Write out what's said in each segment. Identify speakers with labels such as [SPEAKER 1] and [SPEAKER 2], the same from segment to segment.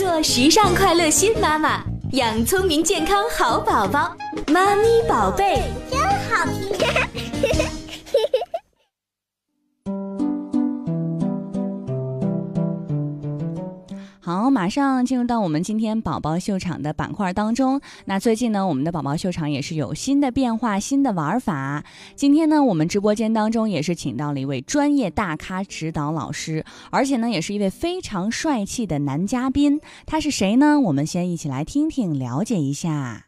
[SPEAKER 1] 做时尚快乐新妈妈，养聪明健康好宝宝。妈咪宝贝，
[SPEAKER 2] 真好听。
[SPEAKER 3] 好，马上进入到我们今天宝宝秀场的板块当中。那最近呢，我们的宝宝秀场也是有新的变化、新的玩法。今天呢，我们直播间当中也是请到了一位专业大咖指导老师，而且呢，也是一位非常帅气的男嘉宾。他是谁呢？我们先一起来听听，了解一下。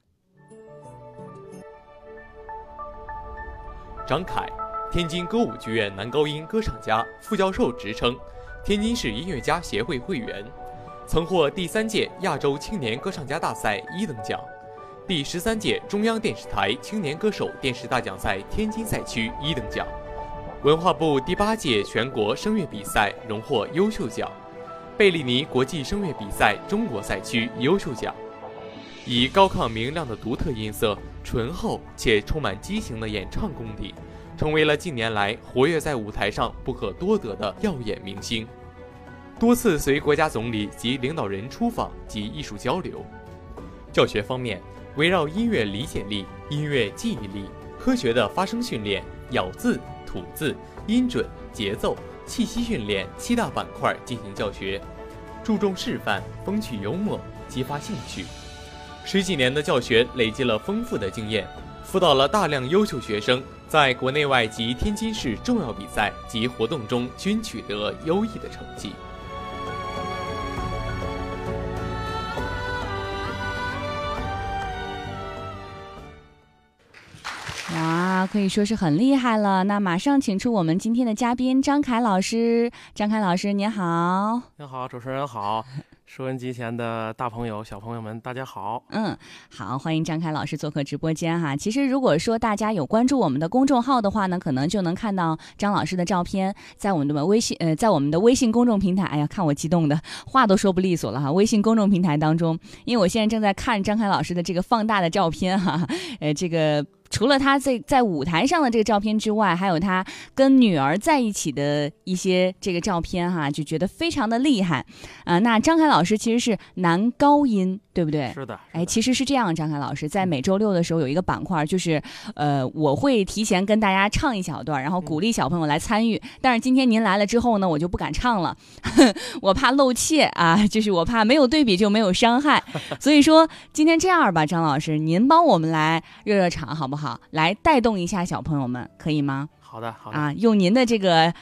[SPEAKER 4] 张凯，天津歌舞剧院男高音歌唱家，副教授职称，天津市音乐家协会会员。曾获第三届亚洲青年歌唱家大赛一等奖，第十三届中央电视台青年歌手电视大奖赛天津赛区一等奖，文化部第八届全国声乐比赛荣获优秀奖，贝利尼国际声乐比赛中国赛区优秀奖。以高亢明亮的独特音色、醇厚且充满激情的演唱功底，成为了近年来活跃在舞台上不可多得的耀眼明星。多次随国家总理及领导人出访及艺术交流。教学方面，围绕音乐理解力、音乐记忆力、科学的发声训练、咬字、吐字、音准、节奏、气息训练七大板块进行教学，注重示范、风趣幽默，激发兴趣。十几年的教学累积了丰富的经验，辅导了大量优秀学生，在国内外及天津市重要比赛及活动中均取得优异的成绩。
[SPEAKER 3] 可以说是很厉害了。那马上请出我们今天的嘉宾张凯老师。张凯老师，您好。
[SPEAKER 5] 您好，主持人好。收音机前的大朋友、小朋友们，大家好。
[SPEAKER 3] 嗯，好，欢迎张凯老师做客直播间哈。其实，如果说大家有关注我们的公众号的话呢，可能就能看到张老师的照片，在我们的微信呃，在我们的微信公众平台。哎呀，看我激动的话都说不利索了哈。微信公众平台当中，因为我现在正在看张凯老师的这个放大的照片哈，呃，这个。除了他在在舞台上的这个照片之外，还有他跟女儿在一起的一些这个照片哈，就觉得非常的厉害啊。那张凯老师其实是男高音，对不对？
[SPEAKER 5] 是的。
[SPEAKER 3] 哎，其实是这样，张凯老师在每周六的时候有一个板块，就是呃，我会提前跟大家唱一小段，然后鼓励小朋友来参与。但是今天您来了之后呢，我就不敢唱了，我怕露怯啊，就是我怕没有对比就没有伤害。所以说今天这样吧，张老师，您帮我们来热热场好不好？来带动一下小朋友们，可以吗？
[SPEAKER 5] 好的，好的
[SPEAKER 3] 啊，用您的这个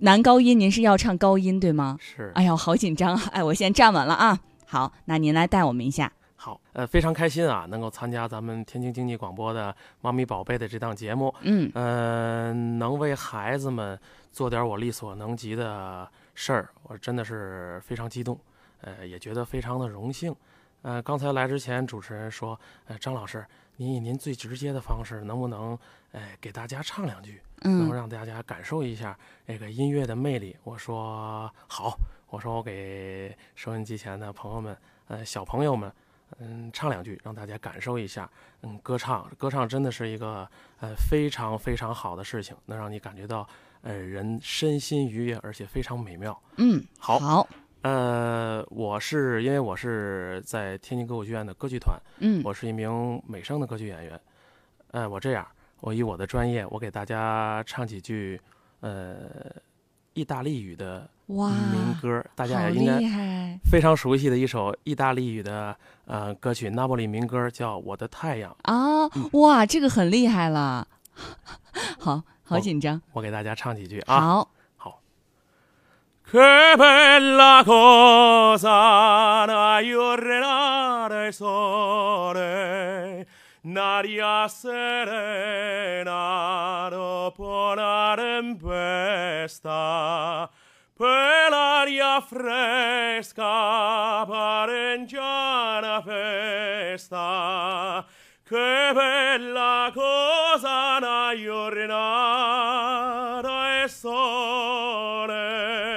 [SPEAKER 3] 男高音，您是要唱高音对吗？
[SPEAKER 5] 是。
[SPEAKER 3] 哎呀，好紧张啊！哎，我先站稳了啊。好，那您来带我们一下。
[SPEAKER 5] 好，呃，非常开心啊，能够参加咱们天津经济广播的《妈咪宝贝》的这档节目。
[SPEAKER 3] 嗯，
[SPEAKER 5] 呃，能为孩子们做点我力所能及的事儿，我真的是非常激动，呃，也觉得非常的荣幸。呃，刚才来之前，主持人说，呃，张老师。您以您最直接的方式，能不能，哎，给大家唱两句，能让大家感受一下这个音乐的魅力？我说好，我说我给收音机前的朋友们，呃，小朋友们，嗯，唱两句，让大家感受一下。嗯，歌唱，歌唱真的是一个呃非常非常好的事情，能让你感觉到，呃，人身心愉悦，而且非常美妙。
[SPEAKER 3] 嗯，
[SPEAKER 5] 好，
[SPEAKER 3] 好。
[SPEAKER 5] 呃，我是因为我是在天津歌舞剧院的歌剧团，
[SPEAKER 3] 嗯，
[SPEAKER 5] 我是一名美声的歌剧演员。呃，我这样，我以我的专业，我给大家唱几句，呃，意大利语的民歌，大家也应该非常熟悉的一首意大利语的呃歌曲，那不里民歌叫《我的太阳》
[SPEAKER 3] 啊，哇，这个很厉害了，好好紧张，
[SPEAKER 5] 我给大家唱几句啊，
[SPEAKER 3] 好。
[SPEAKER 6] Che bella cosa n'aiuterà il sole, n'aria serena dopo la tempesta, per l'aria fresca pareggiana festa, che bella cosa n'aiuterà il sole.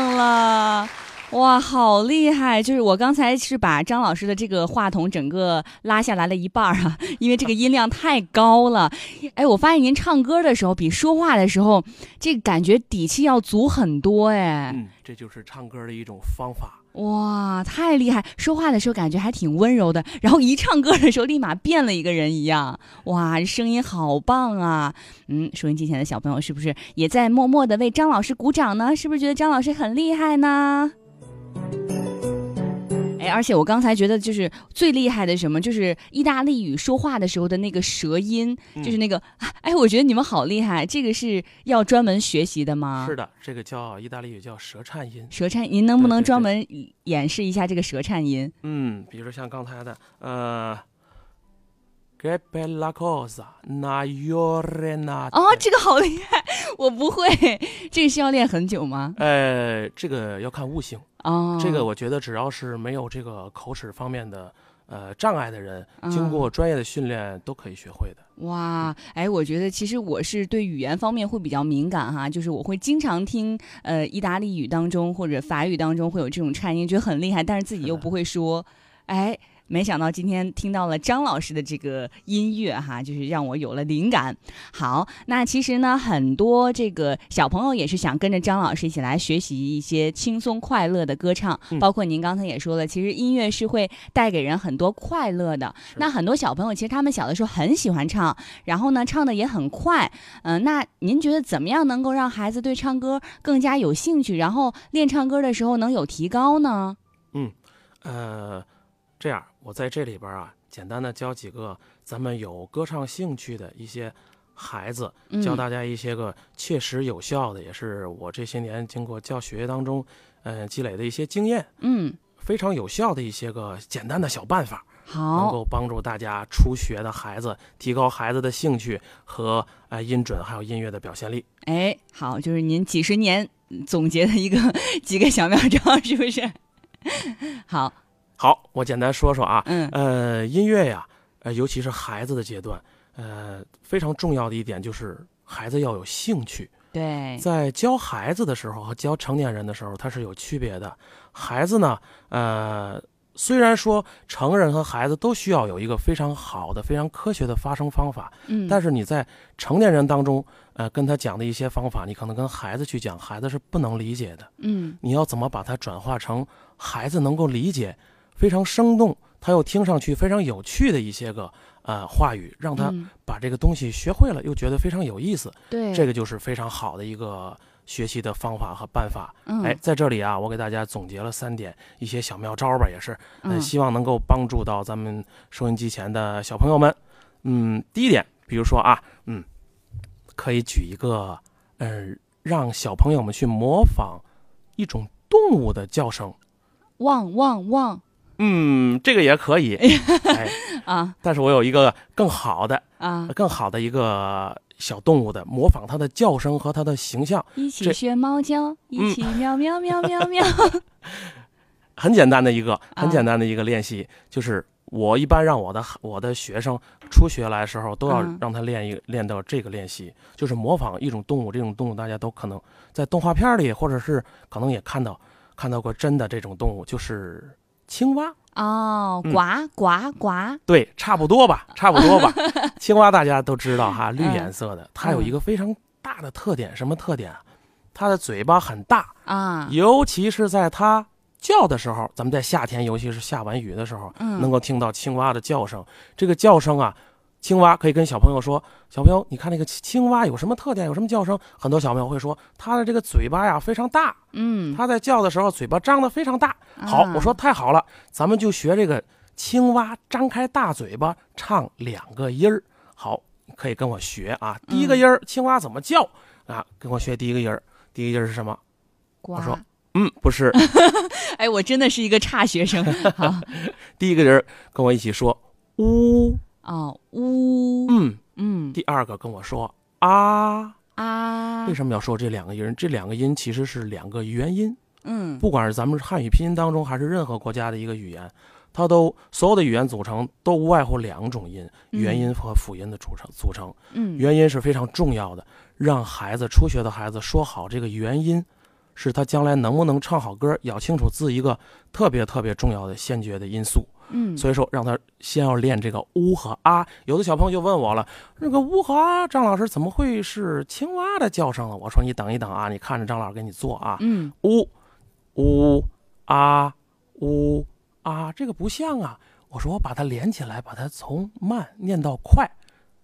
[SPEAKER 3] 棒了！哇，好厉害！就是我刚才是把张老师的这个话筒整个拉下来了一半儿啊，因为这个音量太高了。哎，我发现您唱歌的时候比说话的时候，这感觉底气要足很多哎。
[SPEAKER 5] 嗯，这就是唱歌的一种方法。
[SPEAKER 3] 哇，太厉害！说话的时候感觉还挺温柔的，然后一唱歌的时候立马变了一个人一样。哇，声音好棒啊！嗯，收音机前的小朋友是不是也在默默的为张老师鼓掌呢？是不是觉得张老师很厉害呢？哎，而且我刚才觉得就是最厉害的什么，就是意大利语说话的时候的那个舌音，就是那个，哎，我觉得你们好厉害，这个是要专门学习的吗？
[SPEAKER 5] 是的，这个叫意大利语叫舌颤音。
[SPEAKER 3] 舌颤，您能不能专门演示一下这个舌颤音？
[SPEAKER 5] 嗯，比如说像刚才的，呃，che bella cosa, na yore na。
[SPEAKER 3] 哦，这个好厉害，我不会，这个需要练很久吗？
[SPEAKER 5] 呃，这个要看悟性。
[SPEAKER 3] 哦，
[SPEAKER 5] 这个我觉得只要是没有这个口齿方面的呃障碍的人，经
[SPEAKER 3] 嗯
[SPEAKER 5] 过专业的训练都可以学会的。
[SPEAKER 3] 哇，哎，我觉得其实我是对语言方面会比较敏感哈，就是我会经常听呃意大利语当中或者法语当中会有这种颤音，觉得很厉害，但是自己又不会说，哎。没想到今天听到了张老师的这个音乐哈，就是让我有了灵感。好，那其实呢，很多这个小朋友也是想跟着张老师一起来学习一些轻松快乐的歌唱，
[SPEAKER 5] 嗯
[SPEAKER 3] 包括您刚才也说了，其实音乐是会带给人很多快乐的。那很多小朋友其实他们小的时候很喜欢唱，然后呢唱的也很快，嗯、那您觉得怎么样能够让孩子对唱歌更加有兴趣，然后练唱歌的时候能有提高呢？
[SPEAKER 5] 嗯呃，这样我在这里边啊，简单的教几个咱们有歌唱兴趣的一些孩子，
[SPEAKER 3] 嗯
[SPEAKER 5] 教大家一些个切实有效的，也是我这些年经过教学当中，呃，积累的一些经验，
[SPEAKER 3] 嗯，
[SPEAKER 5] 非常有效的一些个简单的小办法。
[SPEAKER 3] 好能，
[SPEAKER 5] 够帮助大家初学的孩子提高孩子的兴趣和呃音准，还有音乐的表现力。
[SPEAKER 3] 哎，好，就是您几十年总结的一个 几个小妙招，是不是？好，
[SPEAKER 5] 好，我简单说说啊，
[SPEAKER 3] 嗯
[SPEAKER 5] 呃，音乐呀，呃，尤其是孩子的阶段，呃，非常重要的一点就是孩子要有兴趣。
[SPEAKER 3] 对，
[SPEAKER 5] 在教孩子的时候和教成年人的时候，它是有区别的。孩子呢，呃，虽然说成人和孩子都需要有一个非常好的、非常科学的发声方法，
[SPEAKER 3] 嗯，
[SPEAKER 5] 但是你在成年人当中，呃，跟他讲的一些方法，你可能跟孩子去讲，孩子是不能理解的。
[SPEAKER 3] 嗯
[SPEAKER 5] 你要怎么把它转化成孩子能够理解、非常生动，他又听上去非常有趣的一些个呃话语，让他
[SPEAKER 3] 嗯
[SPEAKER 5] 把这个东西学会了，又觉得非常有意思，
[SPEAKER 3] 对，
[SPEAKER 5] 这个就是非常好的一个学习的方法和办法。
[SPEAKER 3] 嗯
[SPEAKER 5] 哎，在这里啊，我给大家总结了三点一些小妙招吧，也是，呃，
[SPEAKER 3] 嗯
[SPEAKER 5] 希望能够帮助到咱们收音机前的小朋友们。嗯，第一点，比如说啊，嗯，可以举一个，呃，让小朋友们去模仿一种动物的叫声。
[SPEAKER 3] 汪汪汪
[SPEAKER 5] 嗯，这个也可以，哎，
[SPEAKER 3] 啊
[SPEAKER 5] 但是我有一个更好的、
[SPEAKER 3] 啊！
[SPEAKER 5] 更好的一个小动物的模仿它的叫声和它的形象，
[SPEAKER 3] 一起学猫叫，一
[SPEAKER 5] 嗯
[SPEAKER 3] 起喵喵喵喵喵。
[SPEAKER 5] 很简单的一个，
[SPEAKER 3] 啊
[SPEAKER 5] 很简单的一个练习，就是我一般让我的我的学生初学来的时候，都要
[SPEAKER 3] 嗯
[SPEAKER 5] 让他练一练到这个练习，就是模仿一种动物。这种动物大家都可能在动画片里，或者是可能也看到看到过真的这种动物，就是青蛙。
[SPEAKER 3] 哦，
[SPEAKER 5] 嗯
[SPEAKER 3] 呱呱呱，
[SPEAKER 5] 对，差不多吧，差不多吧。青蛙大家都知道哈，绿
[SPEAKER 3] 嗯
[SPEAKER 5] 颜色的，它有一个非常大的特点，什么特点啊？它的嘴巴很大，
[SPEAKER 3] 啊，
[SPEAKER 5] 尤其是在它叫的时候，咱们在夏天，尤其是下完雨的时候，
[SPEAKER 3] 嗯，
[SPEAKER 5] 能够听到青蛙的叫声。这个叫声啊，青蛙可以跟小朋友说：“小朋友，你看那个青蛙有什么特点？有什么叫声？”很多小朋友会说，它的这个嘴巴呀非常大，
[SPEAKER 3] 嗯，
[SPEAKER 5] 它在叫的时候嘴巴张得非常大。好，
[SPEAKER 3] 啊
[SPEAKER 5] 我说太好了，咱们就学这个青蛙张开大嘴巴唱两个音儿。好，可以跟我学啊。第一个音儿，青蛙怎么叫啊？跟我学第一个音儿。第一个音儿是什么？
[SPEAKER 3] 我。
[SPEAKER 5] 说嗯，不是。
[SPEAKER 3] 哎，我真的是一个差学生。好，
[SPEAKER 5] 第一个人跟我一起说呜，
[SPEAKER 3] 哦，呜，
[SPEAKER 5] 嗯。
[SPEAKER 3] 嗯
[SPEAKER 5] 第二个跟我说啊，
[SPEAKER 3] 啊，
[SPEAKER 5] 为什么要说这两个音？这两个音其实是两个元音，
[SPEAKER 3] 嗯
[SPEAKER 5] 不管是咱们汉语拼音当中，还是任何国家的一个语言，它都所有的语言组成都无外乎两种音，
[SPEAKER 3] 嗯
[SPEAKER 5] 元音和辅音的组成组成。
[SPEAKER 3] 嗯
[SPEAKER 5] 元音是非常重要的，让孩子初学的孩子说好这个元音，是他将来能不能唱好歌、咬清楚字一个特别特别重要的先决的因素。
[SPEAKER 3] 嗯，
[SPEAKER 5] 所以说，让他先要练这个呜和啊。有的小朋友就问我了，那个呜和啊，张老师怎么会是青蛙的叫声呢？我说你等一等啊，你看着张老师给你做啊，
[SPEAKER 3] 嗯
[SPEAKER 5] 呜呜啊呜啊，这个不像啊。我说我把它连起来，把它从慢念到快，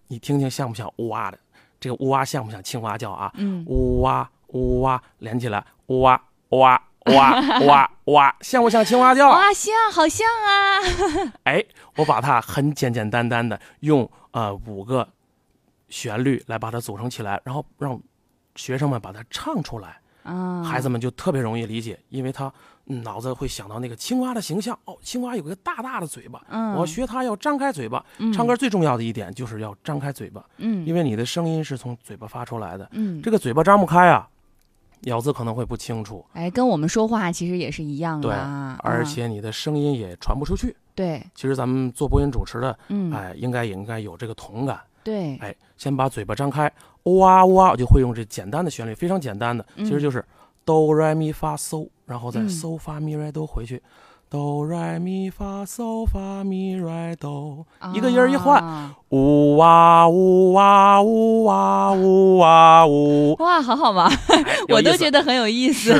[SPEAKER 5] 你听听像不像呜啊的？这个呜啊像不像青蛙叫啊？
[SPEAKER 3] 嗯
[SPEAKER 5] 呜啊呜啊，连起来，呜啊呜啊呜啊呜啊呜啊，像不像青蛙叫？
[SPEAKER 3] 哇，像，好像啊。
[SPEAKER 5] 哎，我把它很简简单单的用呃五个旋律来把它组成起来，然后让学生们把它唱出来，
[SPEAKER 3] 啊，
[SPEAKER 5] 孩子们就特别容易理解，因为他嗯脑子会想到那个青蛙的形象。哦，青蛙有个大大的嘴巴，
[SPEAKER 3] 嗯，
[SPEAKER 5] 我学它要张开嘴巴。
[SPEAKER 3] 嗯
[SPEAKER 5] 唱歌最重要的一点就是要张开嘴巴，
[SPEAKER 3] 嗯，
[SPEAKER 5] 因为你的声音是从嘴巴发出来的。
[SPEAKER 3] 嗯，
[SPEAKER 5] 这个嘴巴张不开啊，咬字可能会不清楚，
[SPEAKER 3] 哎，跟我们说话其实也是一样的
[SPEAKER 5] 而且你的声音也传不出去。
[SPEAKER 3] 对，
[SPEAKER 5] 其实咱们做播音主持的，
[SPEAKER 3] 嗯，
[SPEAKER 5] 哎，应该也应该有这个同感。
[SPEAKER 3] 对，
[SPEAKER 5] 哎，先把嘴巴张开，呜啊呜啊，我就会用这简单的旋律，非常简单的，其实就是哆来咪发嗦，然后再
[SPEAKER 3] 嗯
[SPEAKER 5] 嗦发咪来哆回去，哆来咪发嗦发咪来哆，一个音儿一换，
[SPEAKER 3] 啊
[SPEAKER 5] 呜哇呜哇呜哇呜哇呜，
[SPEAKER 3] 哇，好好玩，
[SPEAKER 5] 哎
[SPEAKER 3] 我都觉
[SPEAKER 5] 得。
[SPEAKER 3] 很有意思。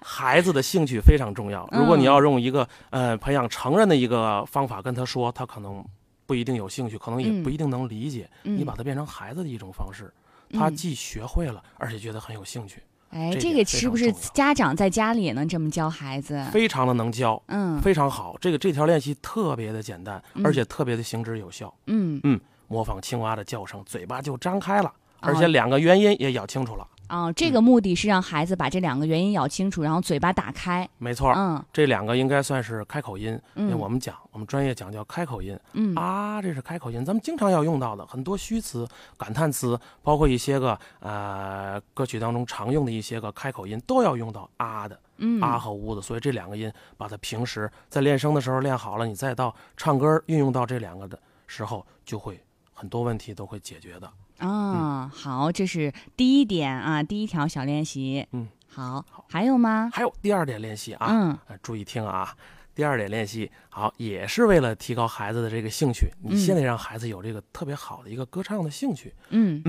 [SPEAKER 5] 孩子的兴趣非常重要。如果你
[SPEAKER 3] 嗯
[SPEAKER 5] 要用一个呃培养成人的一个方法跟他说，他可能不一定有兴趣，可能也
[SPEAKER 3] 嗯
[SPEAKER 5] 不一定能理解。
[SPEAKER 3] 嗯
[SPEAKER 5] 你把它变成孩子的一种方式，他
[SPEAKER 3] 嗯
[SPEAKER 5] 既学会了，而且觉得很有兴趣，
[SPEAKER 3] 哎，
[SPEAKER 5] 这
[SPEAKER 3] 这个是不是家长在家里也能这么教孩子？
[SPEAKER 5] 非常的能教，
[SPEAKER 3] 嗯
[SPEAKER 5] 非常好。这个这条练习特别的简单，
[SPEAKER 3] 嗯
[SPEAKER 5] 而且特别的行之有效。
[SPEAKER 3] 嗯嗯
[SPEAKER 5] 模仿青蛙的叫声，嘴巴就张开了，
[SPEAKER 3] 哦
[SPEAKER 5] 而且两个元音也咬清楚了。
[SPEAKER 3] 哦，这个目的是让孩子把这两个元音咬清楚，然后嘴巴打开。
[SPEAKER 5] 没错，
[SPEAKER 3] 嗯
[SPEAKER 5] 这两个应该算是开口音。因为
[SPEAKER 3] 嗯
[SPEAKER 5] 我们讲，我们专业讲叫开口音。
[SPEAKER 3] 嗯
[SPEAKER 5] 啊，这是开口音，咱们经常要用到的很多虚词、感叹词，包括一些个呃歌曲当中常用的一些个开口音，都要用到啊的，
[SPEAKER 3] 嗯
[SPEAKER 5] 啊和呜的。所以这两个音，把它平时在练声的时候练好了，你再到唱歌运用到这两个的时候，就会很多问题都会解决的。
[SPEAKER 3] 啊，好，这是第一点啊，第一条小练习。
[SPEAKER 5] 嗯，
[SPEAKER 3] 好，还有吗？
[SPEAKER 5] 还有第二点练习啊，
[SPEAKER 3] 嗯
[SPEAKER 5] 呃注意听啊。第二点练习好，也是为了提高孩子的这个兴趣。你
[SPEAKER 3] 嗯
[SPEAKER 5] 先得让孩子有这个特别好的一个歌唱的兴趣。
[SPEAKER 3] 嗯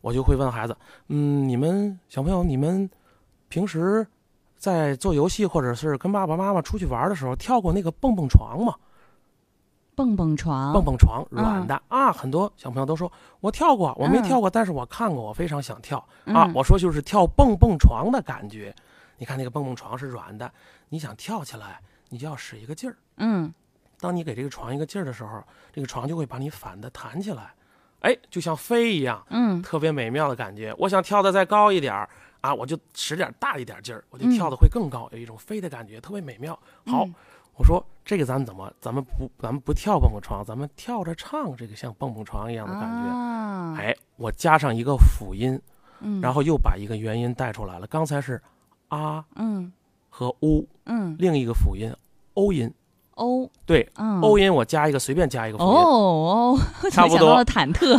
[SPEAKER 5] 我就会问孩子，嗯，你们小朋友，你们平时在做游戏或者是跟爸爸妈妈出去玩的时候，跳过那个蹦蹦床吗？
[SPEAKER 3] 蹦蹦床，
[SPEAKER 5] 蹦蹦床，
[SPEAKER 3] 嗯
[SPEAKER 5] 软的、啊，很多小朋友都说我跳过，我没
[SPEAKER 3] 嗯
[SPEAKER 5] 跳过，但是我看过，我非常想跳、啊
[SPEAKER 3] 嗯。
[SPEAKER 5] 我说就是跳蹦蹦床的感觉。你看那个蹦蹦床是软的，你想跳起来，你就要使一个劲儿。
[SPEAKER 3] 嗯
[SPEAKER 5] 当你给这个床一个劲儿的时候，这个床就会把你反的弹起来，哎，就像飞一样。
[SPEAKER 3] 嗯
[SPEAKER 5] 特别美妙的感觉。我想跳的再高一点儿啊，我就使点大一点劲儿，我就
[SPEAKER 3] 嗯
[SPEAKER 5] 跳的会更高，有一种飞的感觉，特别美妙。好，
[SPEAKER 3] 嗯
[SPEAKER 5] 我说这个咱们怎么，咱们不，咱们不跳蹦蹦床，咱们跳着唱这个像蹦蹦床一样的感觉。
[SPEAKER 3] 啊，
[SPEAKER 5] 哎，我加上一个辅音，
[SPEAKER 3] 嗯，
[SPEAKER 5] 然后又把一个元音带出来了。刚才是啊
[SPEAKER 3] 嗯。
[SPEAKER 5] 和呜，
[SPEAKER 3] 嗯。
[SPEAKER 5] 另一个辅音欧音。
[SPEAKER 3] 欧
[SPEAKER 5] 对，
[SPEAKER 3] 嗯。
[SPEAKER 5] 欧音我加一个，随便加一个辅音，
[SPEAKER 3] 哦哦，
[SPEAKER 5] 差不多
[SPEAKER 3] 忐忑。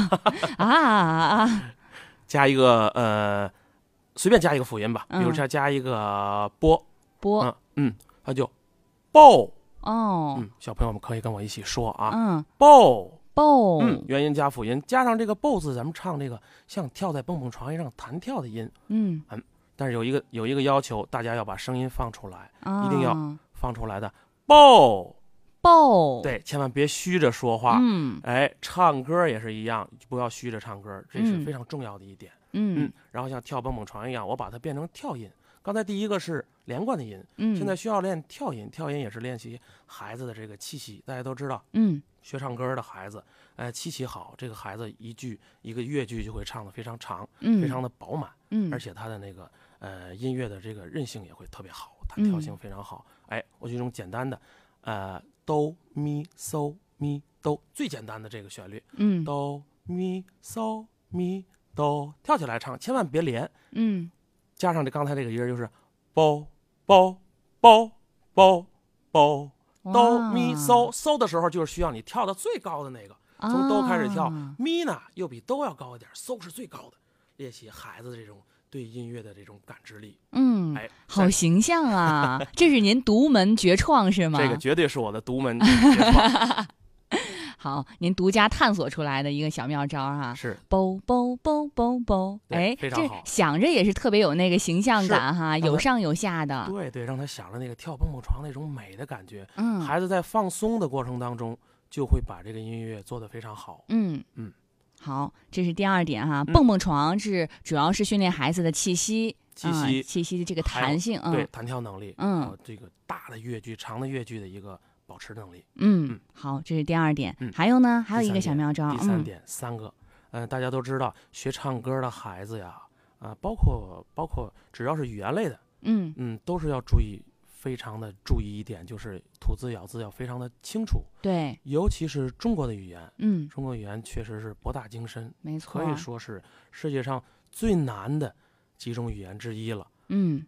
[SPEAKER 3] 啊啊，
[SPEAKER 5] 加一个呃，随便加一个辅音吧，比如
[SPEAKER 3] 嗯。
[SPEAKER 5] 加加一个波，
[SPEAKER 3] 波。
[SPEAKER 5] 嗯嗯，它就爆，
[SPEAKER 3] 哦。
[SPEAKER 5] 嗯，小朋友们可以跟我一起说啊，
[SPEAKER 3] 嗯。
[SPEAKER 5] 爆，
[SPEAKER 3] 爆
[SPEAKER 5] 嗯，元音加辅音，加上这个爆字，咱们唱这个像跳在蹦蹦床一样弹跳的音，
[SPEAKER 3] 嗯。
[SPEAKER 5] 但是有一个有一个要求，大家要把声音放出来，
[SPEAKER 3] 啊。
[SPEAKER 5] 一定要放出来的爆，
[SPEAKER 3] 爆
[SPEAKER 5] 对，千万别虚着说话。
[SPEAKER 3] 嗯。
[SPEAKER 5] 哎，唱歌也是一样，不要虚着唱歌，这是
[SPEAKER 3] 嗯。
[SPEAKER 5] 非常重要的一点。
[SPEAKER 3] 嗯。
[SPEAKER 5] 嗯，然后像跳蹦蹦床一样，我把它变成跳音。刚才第一个是连贯的音，
[SPEAKER 3] 嗯，
[SPEAKER 5] 现在需要练跳音，跳音也是练习孩子的这个气息。大家都知道，
[SPEAKER 3] 嗯。
[SPEAKER 5] 学唱歌的孩子，哎，气息好，这个孩子一句一个乐句就会唱的非常长，
[SPEAKER 3] 嗯。
[SPEAKER 5] 非常的饱满，
[SPEAKER 3] 嗯，
[SPEAKER 5] 而且他的那个呃，音乐的这个韧性也会特别好，弹跳性非常好。哎，我就用简单的，呃，哆咪嗦咪哆，最简单的这个旋律，
[SPEAKER 3] 嗯。
[SPEAKER 5] 哆咪嗦咪哆，跳起来唱，千万别连，
[SPEAKER 3] 嗯
[SPEAKER 5] 加上这刚才这个音儿就是哆哆哆哆哆哆咪嗦嗦的时候，就是需要你跳到最高的那个。从哆开始跳，
[SPEAKER 3] 啊
[SPEAKER 5] 咪呢又比哆要高一点，嗦是最高的。练习孩子这种对音乐的这种感知力，
[SPEAKER 3] 嗯，
[SPEAKER 5] 哎，
[SPEAKER 3] 好形象啊！这是您独门绝创是吗？
[SPEAKER 5] 这个绝对是我的独门绝创。
[SPEAKER 3] 好，您独家探索出来的一个小妙招哈。
[SPEAKER 5] 是
[SPEAKER 3] 啵啵啵啵啵，
[SPEAKER 5] 对
[SPEAKER 3] 哎，这
[SPEAKER 5] 非常好
[SPEAKER 3] 想着也是特别有那个形象感哈，有上有下的。
[SPEAKER 5] 对对，让他想着那个跳蹦蹦床那种美的感觉。
[SPEAKER 3] 嗯
[SPEAKER 5] 孩子在放松的过程当中，就会把这个音乐做得非常好。
[SPEAKER 3] 嗯
[SPEAKER 5] 嗯，
[SPEAKER 3] 好，这是第二点哈。
[SPEAKER 5] 嗯
[SPEAKER 3] 蹦蹦床是主要是训练孩子的气息、啊
[SPEAKER 5] 气息
[SPEAKER 3] 气息的这个弹性。
[SPEAKER 5] 对
[SPEAKER 3] 嗯
[SPEAKER 5] 弹跳能力，
[SPEAKER 3] 嗯
[SPEAKER 5] 这个大的乐句、长的乐句的一个保持能力。
[SPEAKER 3] 嗯
[SPEAKER 5] 嗯，
[SPEAKER 3] 好，这是第二点。
[SPEAKER 5] 嗯
[SPEAKER 3] 还有呢，还有一个小妙招。嗯
[SPEAKER 5] 第三点，三个，嗯、大家都知道，学唱歌的孩子呀，啊、包括包括只要是语言类的，
[SPEAKER 3] 嗯
[SPEAKER 5] 嗯，都是要注意，非常的注意一点，就是吐字咬字要非常的清楚，
[SPEAKER 3] 对，
[SPEAKER 5] 尤其是中国的语言，
[SPEAKER 3] 嗯，
[SPEAKER 5] 中国语言确实是博大精深，
[SPEAKER 3] 没错。
[SPEAKER 5] 可以说是世界上最难的几种语言之一了。
[SPEAKER 3] 嗯，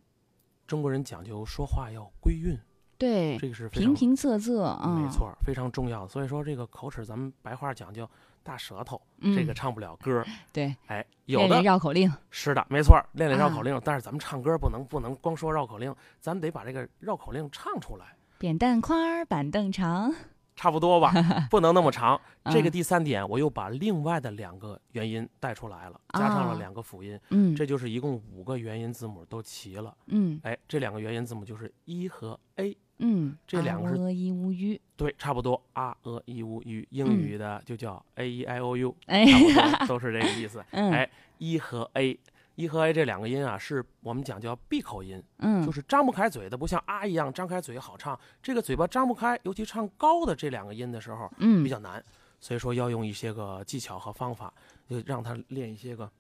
[SPEAKER 5] 中国人讲究说话要归韵，
[SPEAKER 3] 对，
[SPEAKER 5] 这个是
[SPEAKER 3] 平平仄仄啊，
[SPEAKER 5] 没错，非常重要。所以说这个口齿，咱们白话讲究大舌头，
[SPEAKER 3] 嗯
[SPEAKER 5] 这个唱不了歌。
[SPEAKER 3] 对，
[SPEAKER 5] 哎，有
[SPEAKER 3] 练练
[SPEAKER 5] 的
[SPEAKER 3] 绕口令。
[SPEAKER 5] 是的，没错，练练绕
[SPEAKER 3] 啊
[SPEAKER 5] 口令。但是咱们唱歌不能不能光说绕口令，咱们得把这个绕口令唱出来，
[SPEAKER 3] 扁担宽儿板凳长。
[SPEAKER 5] 差不多吧，不能那么长。这个
[SPEAKER 3] 嗯
[SPEAKER 5] 第三点，我又把另外的两个元音带出来了，加上
[SPEAKER 3] 啊
[SPEAKER 5] 了两个辅音，
[SPEAKER 3] 嗯，
[SPEAKER 5] 这就是一共五个元音字母都齐了。
[SPEAKER 3] 嗯
[SPEAKER 5] 哎，这两个元音字母就是一和 a，
[SPEAKER 3] 嗯，
[SPEAKER 5] 这两个是
[SPEAKER 3] 啊喔一乌吁。
[SPEAKER 5] 对，差不多啊呃一乌语，英
[SPEAKER 3] 嗯
[SPEAKER 5] 语的就叫 a e i o u，
[SPEAKER 3] 哎，
[SPEAKER 5] 差不多都是这个意思。
[SPEAKER 3] 嗯
[SPEAKER 5] 哎，一和 a，一和 a 这两个音啊，是我们讲叫闭口音，
[SPEAKER 3] 嗯，
[SPEAKER 5] 就是张不开嘴的，不像啊一样张开嘴好唱。这个嘴巴张不开，尤其唱高的这两个音的时候
[SPEAKER 3] 嗯
[SPEAKER 5] 比较难，所以说要用一些个技巧和方法，就让他练一些个